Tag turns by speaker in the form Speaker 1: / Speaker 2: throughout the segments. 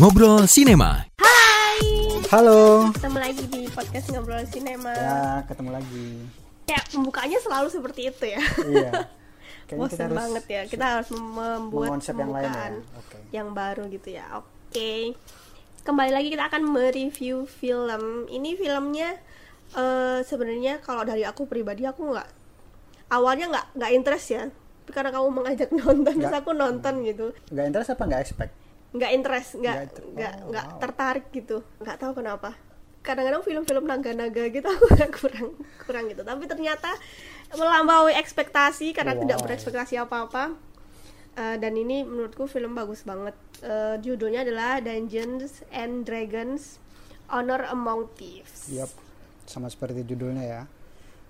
Speaker 1: Ngobrol Sinema.
Speaker 2: Hai,
Speaker 3: Halo.
Speaker 2: ketemu lagi di podcast ngobrol sinema.
Speaker 3: Ya, ketemu lagi.
Speaker 2: Kayak pembukanya selalu seperti itu ya.
Speaker 3: Iya.
Speaker 2: Bosan
Speaker 3: harus
Speaker 2: banget ya. Kita harus mem- membuat
Speaker 3: mengonsep yang lain ya.
Speaker 2: pembukaan
Speaker 3: Oke.
Speaker 2: yang baru gitu ya. Oke. Kembali lagi kita akan mereview film. Ini filmnya eh sebenarnya kalau dari aku pribadi aku nggak awalnya nggak nggak interest ya. Tapi karena kamu mengajak nonton, terus
Speaker 3: Nggak.
Speaker 2: aku nonton gitu.
Speaker 3: Nggak interest apa nggak expect?
Speaker 2: nggak interest nggak
Speaker 3: Nggak oh,
Speaker 2: nggak
Speaker 3: wow.
Speaker 2: tertarik gitu nggak tahu kenapa kadang-kadang film-film naga-naga gitu aku nggak kurang kurang gitu tapi ternyata melampaui ekspektasi karena
Speaker 3: Wow.
Speaker 2: tidak berekspektasi apa-apa Eh, dan ini menurutku film bagus banget Eh, judulnya adalah Dungeons and Dragons Honor Among Thieves
Speaker 3: Yap. Sama seperti judulnya ya.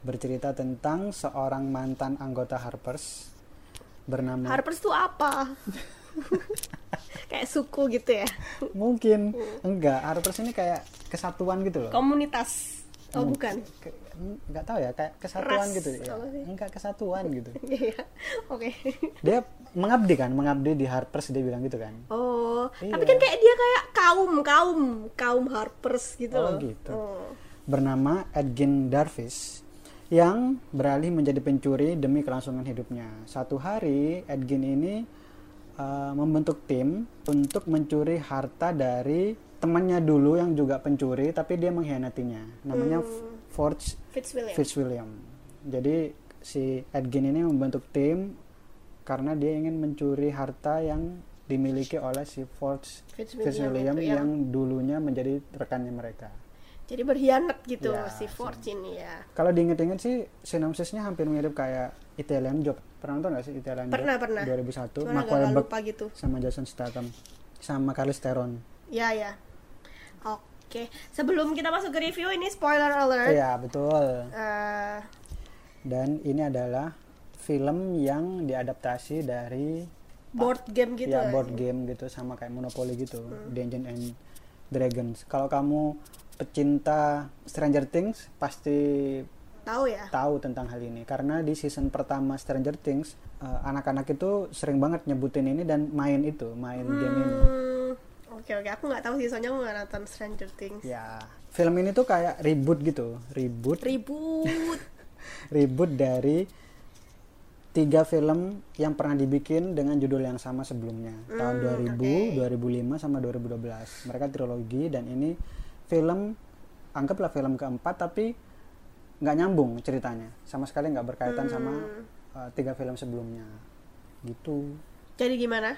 Speaker 3: Bercerita tentang seorang mantan anggota Harpers bernama
Speaker 2: Harpers tuh apa kayak suku gitu ya
Speaker 3: mungkin enggak Harpers ini kayak kesatuan gitu loh.
Speaker 2: komunitas oh
Speaker 3: Hmm.
Speaker 2: bukan
Speaker 3: enggak tahu ya kayak kesatuan
Speaker 2: Ras
Speaker 3: gitu ya. Enggak kesatuan gitu.
Speaker 2: Iya, oke
Speaker 3: Dia mengabdi kan, mengabdi di Harpers dia bilang gitu kan.
Speaker 2: Oh,
Speaker 3: Iya.
Speaker 2: tapi kan kayak dia kayak kaum kaum kaum Harpers gitu
Speaker 3: Oh,
Speaker 2: loh.
Speaker 3: gitu.
Speaker 2: Oh.
Speaker 3: bernama Edgin Darvis yang beralih menjadi pencuri demi kelangsungan hidupnya. Satu hari Edgin ini uh, membentuk tim untuk mencuri harta dari temannya dulu yang juga pencuri tapi dia mengkhianatinya. Namanya Forge
Speaker 2: Fitzwilliam.
Speaker 3: Fitzwilliam. Jadi si Edgin ini membentuk tim karena dia ingin mencuri harta yang dimiliki oleh si Forge
Speaker 2: Fitzwilliam
Speaker 3: Fitzwilliam
Speaker 2: itu, ya.
Speaker 3: yang dulunya menjadi rekannya mereka.
Speaker 2: Jadi berkhianat gitu
Speaker 3: Ya,
Speaker 2: si Forge ini ya.
Speaker 3: Kalau diinget-inget sih sinopsisnya hampir mirip kayak Italian Job. Pernah nonton gak sih Italian
Speaker 2: Pernah,
Speaker 3: Job?
Speaker 2: pernah.
Speaker 3: 2001.
Speaker 2: Cuman
Speaker 3: Mark
Speaker 2: lupa gitu.
Speaker 3: sama Jason Statham sama Charlize Theron.
Speaker 2: Ya ya. Oke, sebelum kita masuk ke review ini spoiler alert.
Speaker 3: Iya betul.
Speaker 2: Eh,
Speaker 3: Dan ini adalah film yang diadaptasi dari
Speaker 2: board game gitu.
Speaker 3: ya
Speaker 2: ya.
Speaker 3: board game gitu sama kayak Monopoly gitu,
Speaker 2: Hmm.
Speaker 3: Dungeons and Dragons. Kalau kamu pecinta Stranger Things pasti
Speaker 2: Tahu ya?
Speaker 3: tahu tentang hal ini. Karena di season pertama Stranger Things eh, anak-anak itu sering banget nyebutin ini dan main itu main game ini.
Speaker 2: Hmm, Oke oke, aku nggak tahu sih soalnya aku nggak nonton Stranger Things.
Speaker 3: ya film ini tuh kayak reboot gitu. Reboot.
Speaker 2: Ribut.
Speaker 3: reboot dari tiga film yang pernah dibikin dengan judul yang sama sebelumnya. Tahun 2000 2005 sama 2012 mereka trilogi dan ini film anggaplah film keempat tapi nggak nyambung ceritanya sama sekali nggak berkaitan sama uh, tiga film sebelumnya gitu
Speaker 2: Jadi gimana?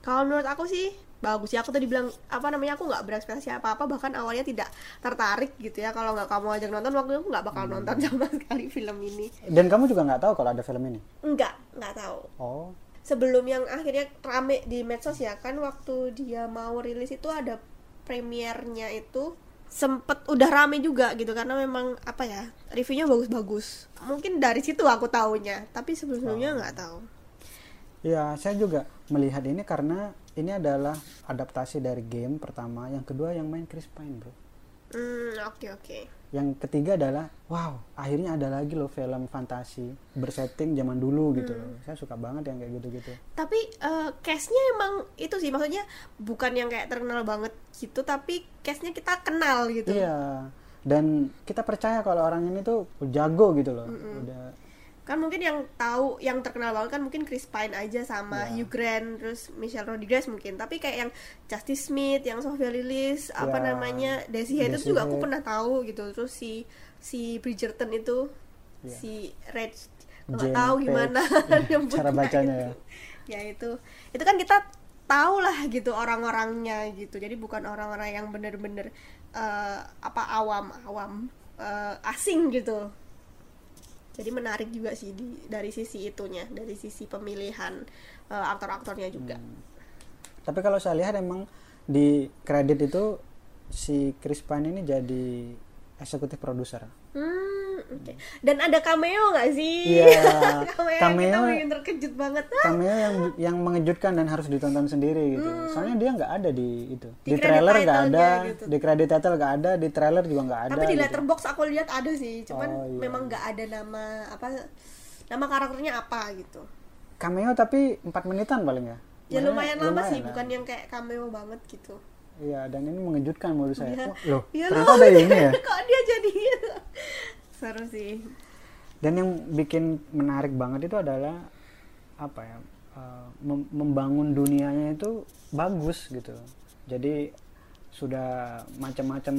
Speaker 2: Kalau menurut aku sih bagus ya. Aku tadi bilang apa namanya aku nggak berekspektasi apa-apa bahkan awalnya tidak tertarik gitu ya. Kalau nggak kamu ajak nonton waktu itu aku nggak bakal nonton sama sekali film ini.
Speaker 3: dan kamu juga nggak tahu kalau ada film ini
Speaker 2: Enggak, nggak tahu.
Speaker 3: oh
Speaker 2: Sebelum yang akhirnya rame di medsos ya kan waktu dia mau rilis itu ada premiernya itu sempet udah rame juga gitu karena memang apa ya reviewnya bagus-bagus. Mungkin dari situ aku taunya tapi sebelumnya nggak tahu.
Speaker 3: Ya, saya juga melihat ini karena ini adalah adaptasi dari game pertama, yang kedua yang main Chris Pine, bro.
Speaker 2: hmm oke oke
Speaker 3: Yang ketiga adalah, wow, akhirnya ada lagi loh film fantasi bersetting zaman dulu gitu
Speaker 2: Hmm.
Speaker 3: loh. Saya suka banget yang kayak gitu-gitu.
Speaker 2: tapi eh, case-nya emang itu sih maksudnya bukan yang kayak terkenal banget gitu tapi case-nya kita kenal gitu
Speaker 3: Iya. Dan kita percaya kalau orang ini tuh jago gitu loh. Udah
Speaker 2: kan mungkin yang tahu yang terkenal banget kan mungkin Chris Pine aja sama
Speaker 3: Ya.
Speaker 2: Hugh Grant terus Michelle Rodriguez mungkin tapi kayak yang Justice Smith yang Sophia Lillis apa
Speaker 3: Ya.
Speaker 2: namanya Daisy Head itu juga aku pernah tahu gitu terus si si Bridgerton itu
Speaker 3: Ya.
Speaker 2: si Red nggak tahu gimana
Speaker 3: Cara bacanya ya.
Speaker 2: itu. ya itu itu kan kita tahu lah gitu orang-orangnya gitu jadi bukan orang-orang yang bener-bener eh, apa awam awam eh, asing gitu jadi menarik juga sih di, dari sisi itunya dari sisi pemilihan eh, aktor-aktornya juga.
Speaker 3: Tapi kalau saya lihat emang di kredit itu si Chris Pine ini jadi eksekutif produser.
Speaker 2: hmm oke dan ada cameo nggak sih
Speaker 3: Iya,
Speaker 2: cameo,
Speaker 3: cameo-
Speaker 2: kita bikin terkejut banget
Speaker 3: cameo yang yang mengejutkan dan harus ditonton sendiri gitu. Soalnya dia nggak ada di itu.
Speaker 2: Hmm. Di
Speaker 3: Di, trailer nggak ada,
Speaker 2: gitu.
Speaker 3: di credit title nggak ada, di trailer juga nggak ada.
Speaker 2: tapi di
Speaker 3: gitu.
Speaker 2: letterbox aku lihat ada sih cuman
Speaker 3: Oh, iya.
Speaker 2: memang nggak ada nama apa nama karakternya apa gitu
Speaker 3: Cameo tapi 4 menitan paling ya.
Speaker 2: ya
Speaker 3: Maksudnya
Speaker 2: lumayan lama sih
Speaker 3: lah.
Speaker 2: bukan yang kayak cameo banget gitu
Speaker 3: Iya, dan ini mengejutkan menurut saya.
Speaker 2: Iya.
Speaker 3: Wah, loh,
Speaker 2: Iya,
Speaker 3: ternyata
Speaker 2: loh.
Speaker 3: ada ini ya.
Speaker 2: kok dia jadi seru sih
Speaker 3: Dan yang bikin menarik banget itu adalah apa ya? mem- membangun dunianya itu bagus gitu. Jadi sudah macam-macam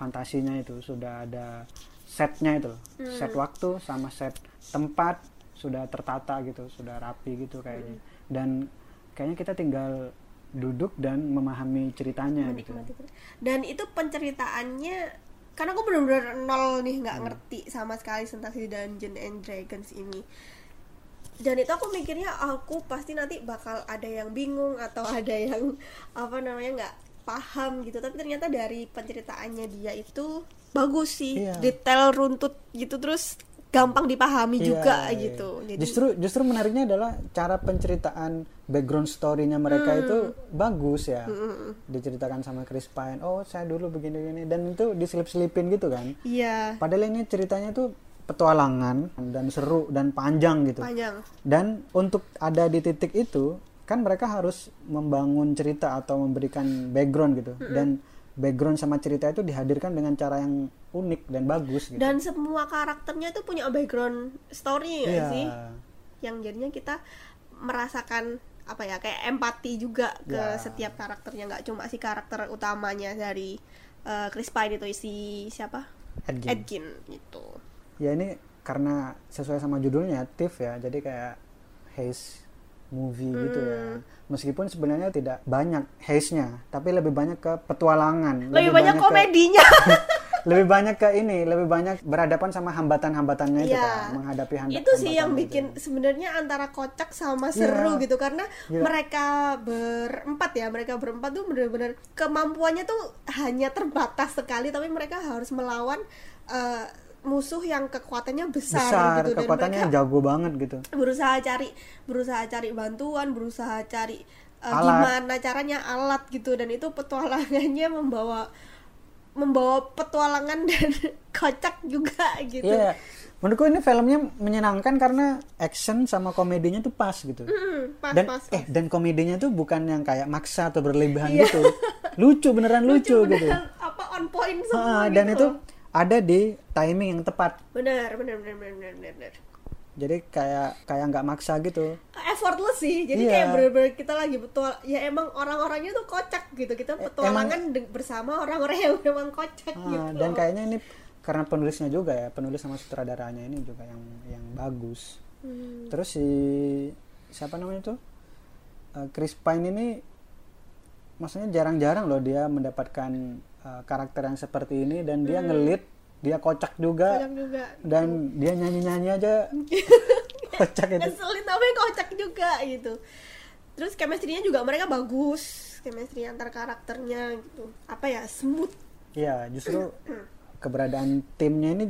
Speaker 3: fantasinya itu sudah ada setnya itu,
Speaker 2: Hmm.
Speaker 3: set waktu sama set tempat sudah tertata gitu, sudah rapi gitu kayaknya.
Speaker 2: Hmm.
Speaker 3: Dan kayaknya kita tinggal duduk dan memahami ceritanya gitu.
Speaker 2: menikmati dan itu penceritaannya karena aku benar-benar nol nih
Speaker 3: Hmm.
Speaker 2: nggak ngerti sama sekali tentang si Dungeon and Dragons ini dan itu aku mikirnya aku pasti nanti bakal ada yang bingung atau ada yang apa namanya nggak paham gitu tapi ternyata dari penceritaannya dia itu bagus sih
Speaker 3: Iya.
Speaker 2: detail runtut gitu terus gampang dipahami
Speaker 3: Iya,
Speaker 2: juga
Speaker 3: iya.
Speaker 2: gitu. Jadi
Speaker 3: justru justru menariknya adalah cara penceritaan background story-nya mereka
Speaker 2: Hmm.
Speaker 3: itu bagus ya. Diceritakan sama Chris Pine oh saya dulu begini-gini. Dan itu diselip-selipin gitu kan.
Speaker 2: Iya.
Speaker 3: Padahal ini ceritanya tuh petualangan dan seru dan panjang gitu.
Speaker 2: Panjang.
Speaker 3: Dan untuk ada di titik itu kan mereka harus membangun cerita atau memberikan background gitu. Dan background sama cerita itu dihadirkan dengan cara yang unik dan bagus gitu
Speaker 2: dan semua karakternya tuh punya background story
Speaker 3: Iya.
Speaker 2: sih yang jadinya kita merasakan apa ya kayak empati juga ke
Speaker 3: Ya.
Speaker 2: setiap karakternya nggak cuma si karakter utamanya dari eh, Chris Pine itu si siapa
Speaker 3: Edgin.
Speaker 2: Edgin gitu
Speaker 3: ya ini karena sesuai sama judulnya Thief ya jadi kayak haze movie gitu ya
Speaker 2: Hmm.
Speaker 3: meskipun sebenarnya tidak banyak haze-nya tapi lebih banyak ke petualangan
Speaker 2: lebih, banyak,
Speaker 3: ke-
Speaker 2: komedinya
Speaker 3: lebih banyak ke ini lebih banyak berhadapan sama hambatan-hambatannya itu
Speaker 2: Iya.
Speaker 3: kan menghadapi hamba-
Speaker 2: itu sih yang
Speaker 3: hambatan
Speaker 2: bikin
Speaker 3: itu.
Speaker 2: sebenarnya antara kocak sama seru
Speaker 3: Iya.
Speaker 2: gitu karena
Speaker 3: Iya.
Speaker 2: mereka berempat ya mereka berempat tuh bener-bener kemampuannya tuh hanya terbatas sekali tapi mereka harus melawan eh, musuh yang kekuatannya besar,
Speaker 3: besar
Speaker 2: gitu dan
Speaker 3: kekuatannya
Speaker 2: mereka
Speaker 3: jago banget gitu
Speaker 2: berusaha cari berusaha cari bantuan berusaha cari eh,
Speaker 3: Alat.
Speaker 2: gimana caranya alat gitu dan itu petualangannya membawa membawa petualangan dan kocak juga gitu
Speaker 3: Iya, menurutku ini filmnya menyenangkan karena action sama komedinya tuh pas gitu.
Speaker 2: Hmm, pas,
Speaker 3: dan
Speaker 2: pas,
Speaker 3: eh
Speaker 2: pas.
Speaker 3: dan komedinya tuh bukan yang kayak maksa atau berlebihan
Speaker 2: Iya.
Speaker 3: gitu. Lucu beneran lucu, gitu.
Speaker 2: beneran apa on point semua
Speaker 3: Ah, dan
Speaker 2: gitu
Speaker 3: itu
Speaker 2: loh.
Speaker 3: Ada di timing yang tepat.
Speaker 2: benar benar benar benar benar benar.
Speaker 3: Jadi kayak kayak nggak maksa gitu.
Speaker 2: effortless sih jadi
Speaker 3: Iya.
Speaker 2: kayak bener-bener kita lagi betul ya emang orang-orangnya tuh kocak gitu kita petualangan de- bersama orang-orang yang memang kocak
Speaker 3: Ah,
Speaker 2: gitu
Speaker 3: dan kayaknya ini karena penulisnya juga ya, penulis sama sutradaranya ini juga yang yang bagus.
Speaker 2: Hmm.
Speaker 3: Terus si siapa namanya tuh? Eh, Chris Pine ini maksudnya jarang-jarang loh dia mendapatkan eh, karakter yang seperti ini dan dia ngelit, dia kocak juga.
Speaker 2: Kocak juga.
Speaker 3: Dan dia nyanyi-nyanyi aja kocak itu.
Speaker 2: ngeselin tapi kocak juga gitu. Terus chemistry-nya juga mereka bagus chemistry antar karakternya gitu. Apa ya smooth.
Speaker 3: Iya, justru keberadaan timnya ini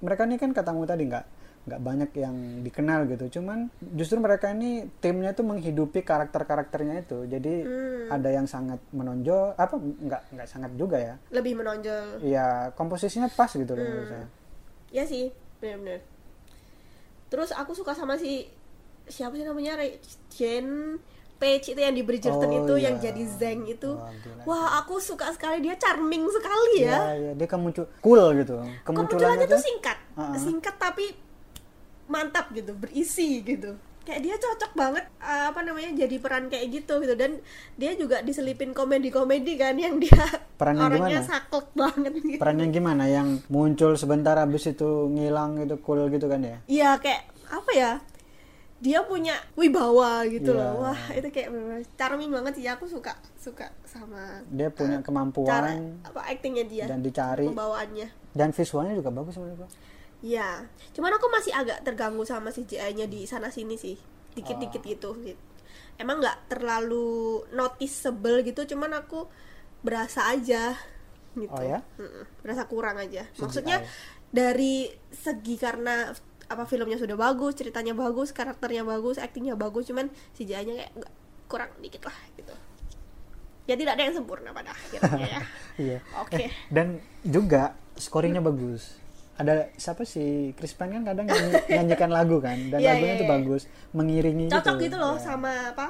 Speaker 3: mereka ini kan katamu tadi nggak nggak banyak yang dikenal gitu. Cuman justru mereka ini timnya tuh menghidupi karakter-karakternya itu. Jadi
Speaker 2: Hmm.
Speaker 3: ada yang sangat menonjol, apa nggak nggak sangat juga ya.
Speaker 2: lebih menonjol
Speaker 3: Iya, komposisinya pas gitu loh
Speaker 2: Hmm.
Speaker 3: menurut saya.
Speaker 2: ya sih benar-benar terus aku suka sama si siapa sih namanya Jen Page itu yang di Bridgerton
Speaker 3: Oh,
Speaker 2: itu
Speaker 3: iya.
Speaker 2: yang jadi Zeng itu
Speaker 3: Wah, gila.
Speaker 2: wah aku suka sekali dia charming sekali ya
Speaker 3: iya, dia kemuncul cool gitu. Kemunculannya
Speaker 2: kemunculannya tuh singkat
Speaker 3: Uh-uh.
Speaker 2: singkat tapi mantap gitu berisi gitu kayak dia cocok banget uh, apa namanya jadi peran kayak gitu gitu dan dia juga diselipin komedi-komedi kan yang dia
Speaker 3: Peran yang
Speaker 2: orangnya
Speaker 3: gimana?
Speaker 2: saklek banget gitu
Speaker 3: perannya gimana yang muncul sebentar habis itu ngilang gitu cool gitu kan ya.
Speaker 2: Iya kayak apa ya dia punya wibawa gitu
Speaker 3: Iya.
Speaker 2: loh wah itu kayak charming banget sih aku suka suka sama
Speaker 3: Dia punya
Speaker 2: cara
Speaker 3: kemampuan
Speaker 2: apa actingnya dia
Speaker 3: dan dicari
Speaker 2: pembawaannya
Speaker 3: dan visualnya juga bagus menurut gua.
Speaker 2: Iya, cuman aku masih agak terganggu sama CGI-nya di sana sini sih, dikit-dikit
Speaker 3: Oh.
Speaker 2: gitu. gitu. Emang nggak terlalu noticeable gitu, cuman aku berasa aja gitu.
Speaker 3: Oh ya?
Speaker 2: Mm-mm, berasa kurang aja.
Speaker 3: CGI.
Speaker 2: Maksudnya dari segi karena apa filmnya sudah bagus, ceritanya bagus, karakternya bagus, aktingnya bagus, cuman CGI-nya kayak nggak kurang dikit lah gitu. Ya tidak ada yang sempurna pada akhirnya ya.
Speaker 3: Iya.
Speaker 2: Oke.
Speaker 3: Eh, dan juga scoringnya bagus. Ada siapa sih Chris Pine kan kadang nyanyi, nyanyikan lagu kan dan
Speaker 2: Iya,
Speaker 3: lagunya
Speaker 2: iya,
Speaker 3: tuh
Speaker 2: iya.
Speaker 3: bagus, mengiringi
Speaker 2: Cocok
Speaker 3: gitu.
Speaker 2: gitu loh
Speaker 3: Iya.
Speaker 2: sama apa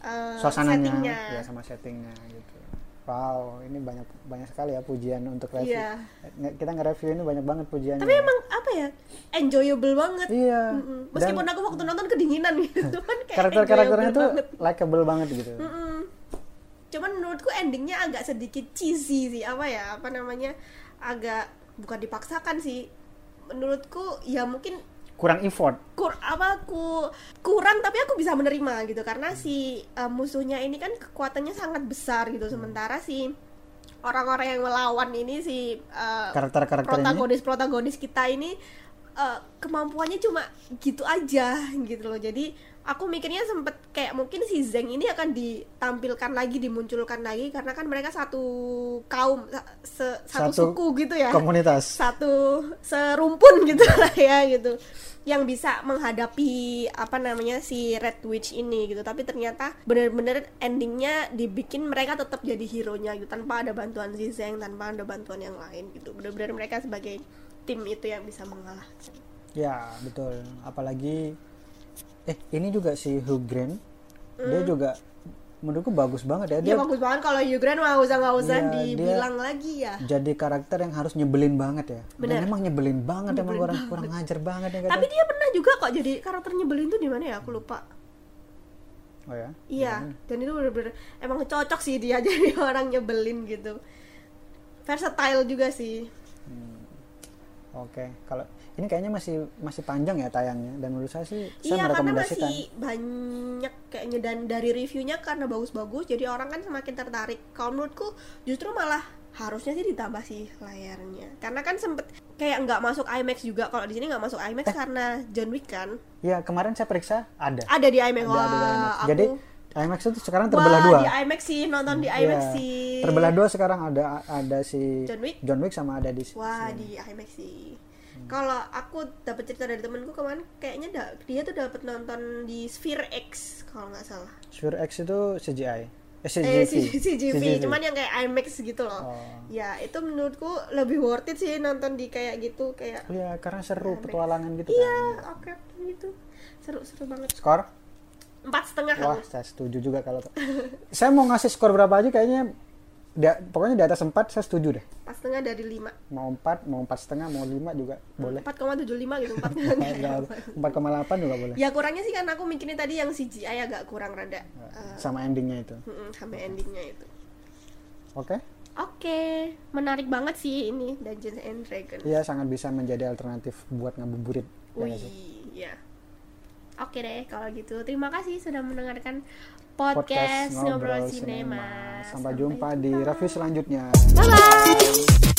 Speaker 2: eh,
Speaker 3: suasananya
Speaker 2: settingnya.
Speaker 3: ya sama settingnya gitu wow ini banyak banyak sekali ya pujian untuk review
Speaker 2: Iya.
Speaker 3: Nge- kita nge-review ini banyak banget pujiannya
Speaker 2: tapi emang apa ya enjoyable banget
Speaker 3: iya
Speaker 2: Mm-mm. meskipun
Speaker 3: Dan
Speaker 2: aku waktu nonton kedinginan gitu kan kayak
Speaker 3: karakter-karakternya
Speaker 2: enjoyable
Speaker 3: tuh
Speaker 2: banget.
Speaker 3: likable banget gitu
Speaker 2: Mm-mm. cuman menurutku endingnya agak sedikit cheesy sih apa ya apa namanya agak bukan dipaksakan sih. Menurutku ya mungkin
Speaker 3: kurang effort.
Speaker 2: Kur apa ku kurang tapi aku bisa menerima gitu. Karena si uh, musuhnya ini kan kekuatannya sangat besar gitu. Sementara si orang-orang yang melawan ini si uh,
Speaker 3: karakter-karakter ini
Speaker 2: protagonis protagonis kita ini uh, kemampuannya cuma gitu aja gitu loh. Jadi aku mikirnya sempet kayak mungkin si Zeng ini akan ditampilkan lagi dimunculkan lagi karena kan mereka satu kaum se- satu,
Speaker 3: Satu
Speaker 2: suku gitu ya.
Speaker 3: komunitas.
Speaker 2: Satu serumpun gitu lah ya gitu. Yang bisa menghadapi apa namanya si Red Witch ini gitu. Tapi ternyata bener-bener endingnya dibikin mereka tetap jadi hero nya gitu tanpa ada bantuan si Zeng tanpa ada bantuan yang lain gitu. Bener-bener mereka sebagai tim itu yang bisa mengalahkan.
Speaker 3: Ya betul. Apalagi eh ini juga si Hugh Grant. Dia juga menurutku bagus banget ya.
Speaker 2: Dia
Speaker 3: dia
Speaker 2: bagus banget. Kalau Hugh Grant nggak usah nggak usah
Speaker 3: dia-
Speaker 2: dibilang lagi ya.
Speaker 3: jadi karakter yang harus nyebelin banget ya.
Speaker 2: Bener.
Speaker 3: dan emang nyebelin banget emang orang kurang ngajar banget ya kata.
Speaker 2: Tapi dia pernah juga kok jadi karakter nyebelin tuh di mana ya? Aku lupa.
Speaker 3: Oh ya?
Speaker 2: Iya, dan itu bener-bener emang cocok sih dia jadi orang nyebelin gitu. Versatile juga sih.
Speaker 3: Oke kalau ini kayaknya masih masih panjang ya tayangnya dan menurut saya sih saya
Speaker 2: iya, karena
Speaker 3: merekomendasikan
Speaker 2: masih banyak kayaknya dan dari reviewnya karena bagus-bagus, jadi orang kan semakin tertarik. Kalau menurutku justru malah harusnya sih ditambah sih layarnya. Karena kan sempet kayak nggak masuk IMAX juga. Kalau di sini nggak masuk IMAX
Speaker 3: Eh.
Speaker 2: karena John Wick kan
Speaker 3: ya kemarin saya periksa ada
Speaker 2: ada di IMAX.
Speaker 3: ada,
Speaker 2: Wah,
Speaker 3: ada di IMAX.
Speaker 2: aku
Speaker 3: jadi IMAX itu sekarang terbelah
Speaker 2: Wah,
Speaker 3: dua
Speaker 2: di IMAX sih nonton di IMAX
Speaker 3: Iya.
Speaker 2: sih.
Speaker 3: terbelah dua sekarang ada ada si
Speaker 2: John Wick?
Speaker 3: John Wick sama ada di
Speaker 2: Wah
Speaker 3: si-
Speaker 2: di IMAX sih.
Speaker 3: Hmm.
Speaker 2: Kalau aku dapat cerita dari temenku kemarin, kayaknya da- dia tuh dapat nonton di Sphere X kalau nggak salah.
Speaker 3: Sphere X itu CGI eh
Speaker 2: Eh
Speaker 3: CGV
Speaker 2: CGV, cuman yang kayak IMAX gitu loh.
Speaker 3: Oh.
Speaker 2: Ya itu menurutku lebih worth it sih nonton di kayak gitu kayak.
Speaker 3: Iya, karena seru petualangan gitu
Speaker 2: Iya,
Speaker 3: kan.
Speaker 2: oke gitu. Seru seru banget.
Speaker 3: Skor?
Speaker 2: Empat setengah
Speaker 3: Wah,
Speaker 2: aku.
Speaker 3: saya setuju juga kalau saya mau ngasih skor berapa aja kayaknya da- pokoknya di atas 4 saya setuju deh.
Speaker 2: Empat setengah dari lima.
Speaker 3: Mau 4, mau 4 setengah, mau 5 juga boleh.
Speaker 2: 4,75 gitu. Empat
Speaker 3: 4,8 juga boleh.
Speaker 2: Ya kurangnya sih karena aku mikirnya tadi yang CGI agak kurang rada. eh,
Speaker 3: Sama endingnya itu.
Speaker 2: sampai endingnya itu.
Speaker 3: Oke?
Speaker 2: Oke, menarik banget sih ini Dungeons and Dragons.
Speaker 3: Iya, sangat bisa menjadi alternatif buat ngabuburit. Ya?
Speaker 2: Wih, ya. Oke deh, kalau gitu terima kasih sudah mendengarkan
Speaker 3: Podcast
Speaker 2: podcast, Ngobrol
Speaker 3: Ngobrol
Speaker 2: Sinema.
Speaker 3: Sinema. Sampai jumpa di review selanjutnya.
Speaker 2: Bye bye.